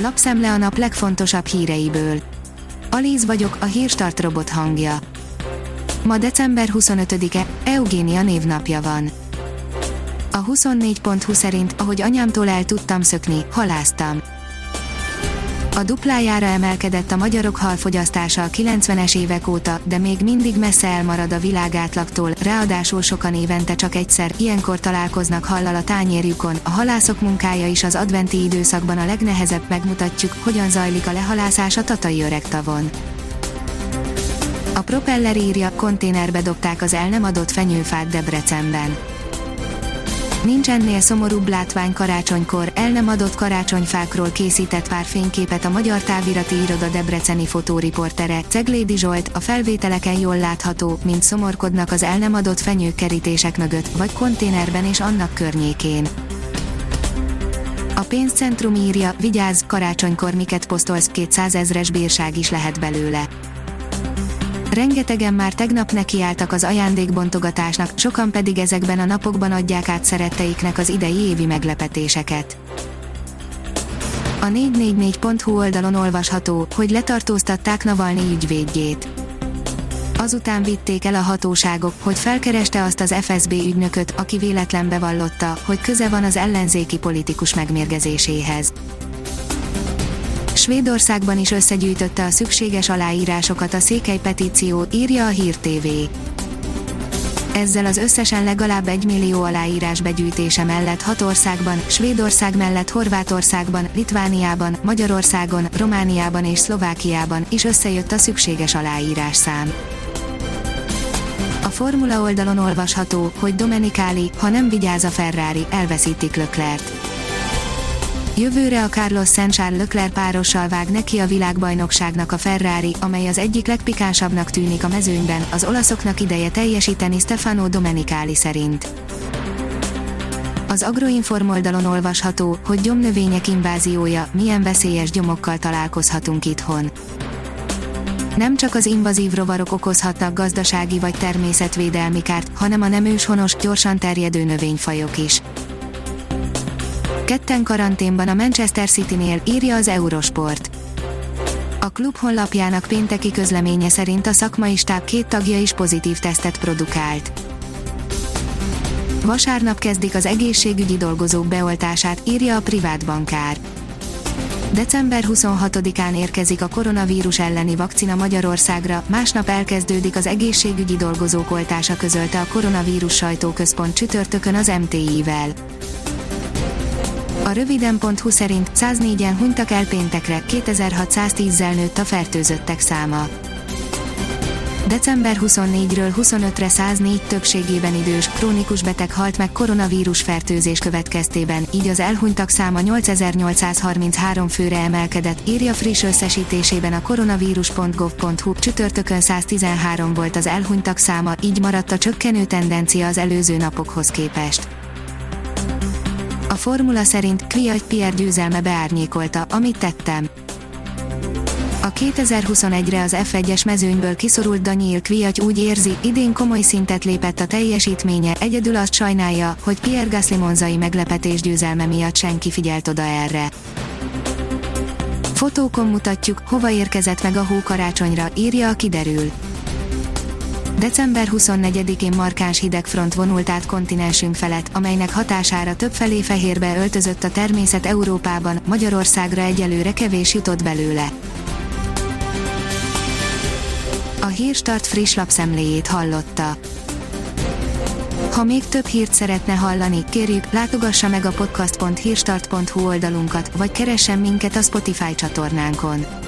Lapszemle a nap legfontosabb híreiből. Alíz vagyok, a hírstart robot hangja. Ma december 25-e, Eugénia névnapja van. A 24.20 szerint, ahogy anyámtól el tudtam szökni, haláztam. A duplájára emelkedett a magyarok halfogyasztása a 90-es évek óta, de még mindig messze elmarad a világátlagtól, ráadásul sokan évente csak egyszer, ilyenkor találkoznak hallal a tányérjukon. A halászok munkája is az adventi időszakban a legnehezebb megmutatjuk, hogyan zajlik a lehalászás a tatai öreg tavon. A propeller írja, konténerbe dobták az el nem adott fenyőfát Debrecenben Nincs ennél szomorúbb látvány karácsonykor, el nem adott karácsonyfákról készített pár fényképet a Magyar Távirati Iroda Debreceni fotóriportere, Ceglédi Zsolt, a felvételeken jól látható, mint szomorkodnak az el nem adott fenyőkerítések mögött, vagy konténerben és annak környékén. A pénzcentrum írja, vigyázz, karácsonykor miket posztolsz, 200 ezres bírság is lehet belőle. Rengetegen már tegnap nekiálltak az ajándékbontogatásnak, sokan pedig ezekben a napokban adják át szeretteiknek az idei évi meglepetéseket. A 444.hu oldalon olvasható, hogy letartóztatták Navalnyi ügyvédjét. Azután vitték el a hatóságok, hogy felkereste azt az FSB ügynököt, aki véletlen bevallotta, hogy köze van az ellenzéki politikus megmérgezéséhez. Svédországban is összegyűjtötte a szükséges aláírásokat a székely petíció, írja a Hír TV. Ezzel az összesen legalább egy millió aláírás begyűjtése mellett hat országban, Svédország mellett Horvátországban, Litvániában, Magyarországon, Romániában és Szlovákiában is összejött a szükséges aláírás szám. A Formula oldalon olvasható, hogy Domenicali, ha nem vigyáz a Ferrari, elveszítik Löklert Jövőre a Carlos Sainz-Charles Leclerc párossal vág neki a világbajnokságnak a Ferrari, amely az egyik legpikánsabbnak tűnik a mezőnyben, az olaszoknak ideje teljesíteni Stefano Domenicali szerint. Az Agroinform oldalon olvasható, hogy gyomnövények inváziója, milyen veszélyes gyomokkal találkozhatunk itthon. Nem csak az invazív rovarok okozhatnak gazdasági vagy természetvédelmi kárt, hanem a nem őshonos, gyorsan terjedő növényfajok is. Ketten karanténban a Manchester City-nél, írja az Eurosport. A klub honlapjának pénteki közleménye szerint a szakmai stáb két tagja is pozitív tesztet produkált. Vasárnap kezdik az egészségügyi dolgozók beoltását, írja a privát bankár. December 26-án érkezik a koronavírus elleni vakcina Magyarországra, másnap elkezdődik az egészségügyi dolgozók oltása közölte a koronavírus sajtóközpont csütörtökön az MTI-vel. A röviden.hu szerint 104-en hunytak el péntekre, 2610-zel nőtt a fertőzöttek száma. December 24-ről 25-re 104 többségében idős, krónikus beteg halt meg koronavírus fertőzés következtében, így az elhunytak száma 8833 főre emelkedett, írja friss összesítésében a koronavírus.gov.hu, csütörtökön 113 volt az elhunytak száma, így maradt a csökkenő tendencia az előző napokhoz képest. A formula szerint Kviat Pierre győzelme beárnyékolta, amit tettem. A 2021-re az F1-es mezőnyből kiszorult Daniel Kviat úgy érzi, idén komoly szintet lépett a teljesítménye, egyedül azt sajnálja, hogy Pierre Gasly monzai meglepetés győzelme miatt senki figyelt oda erre. Fotókon mutatjuk, hova érkezett meg a hó karácsonyra, írja a kiderül. December 24-én markáns hidegfront vonult át kontinensünk felett, amelynek hatására többfelé fehérbe öltözött a természet Európában, Magyarországra egyelőre kevés jutott belőle. A Hírstart friss lapszemléjét hallotta. Ha még több hírt szeretne hallani, kérjük, látogassa meg a podcast.hírstart.hu oldalunkat, vagy keressen minket a Spotify csatornánkon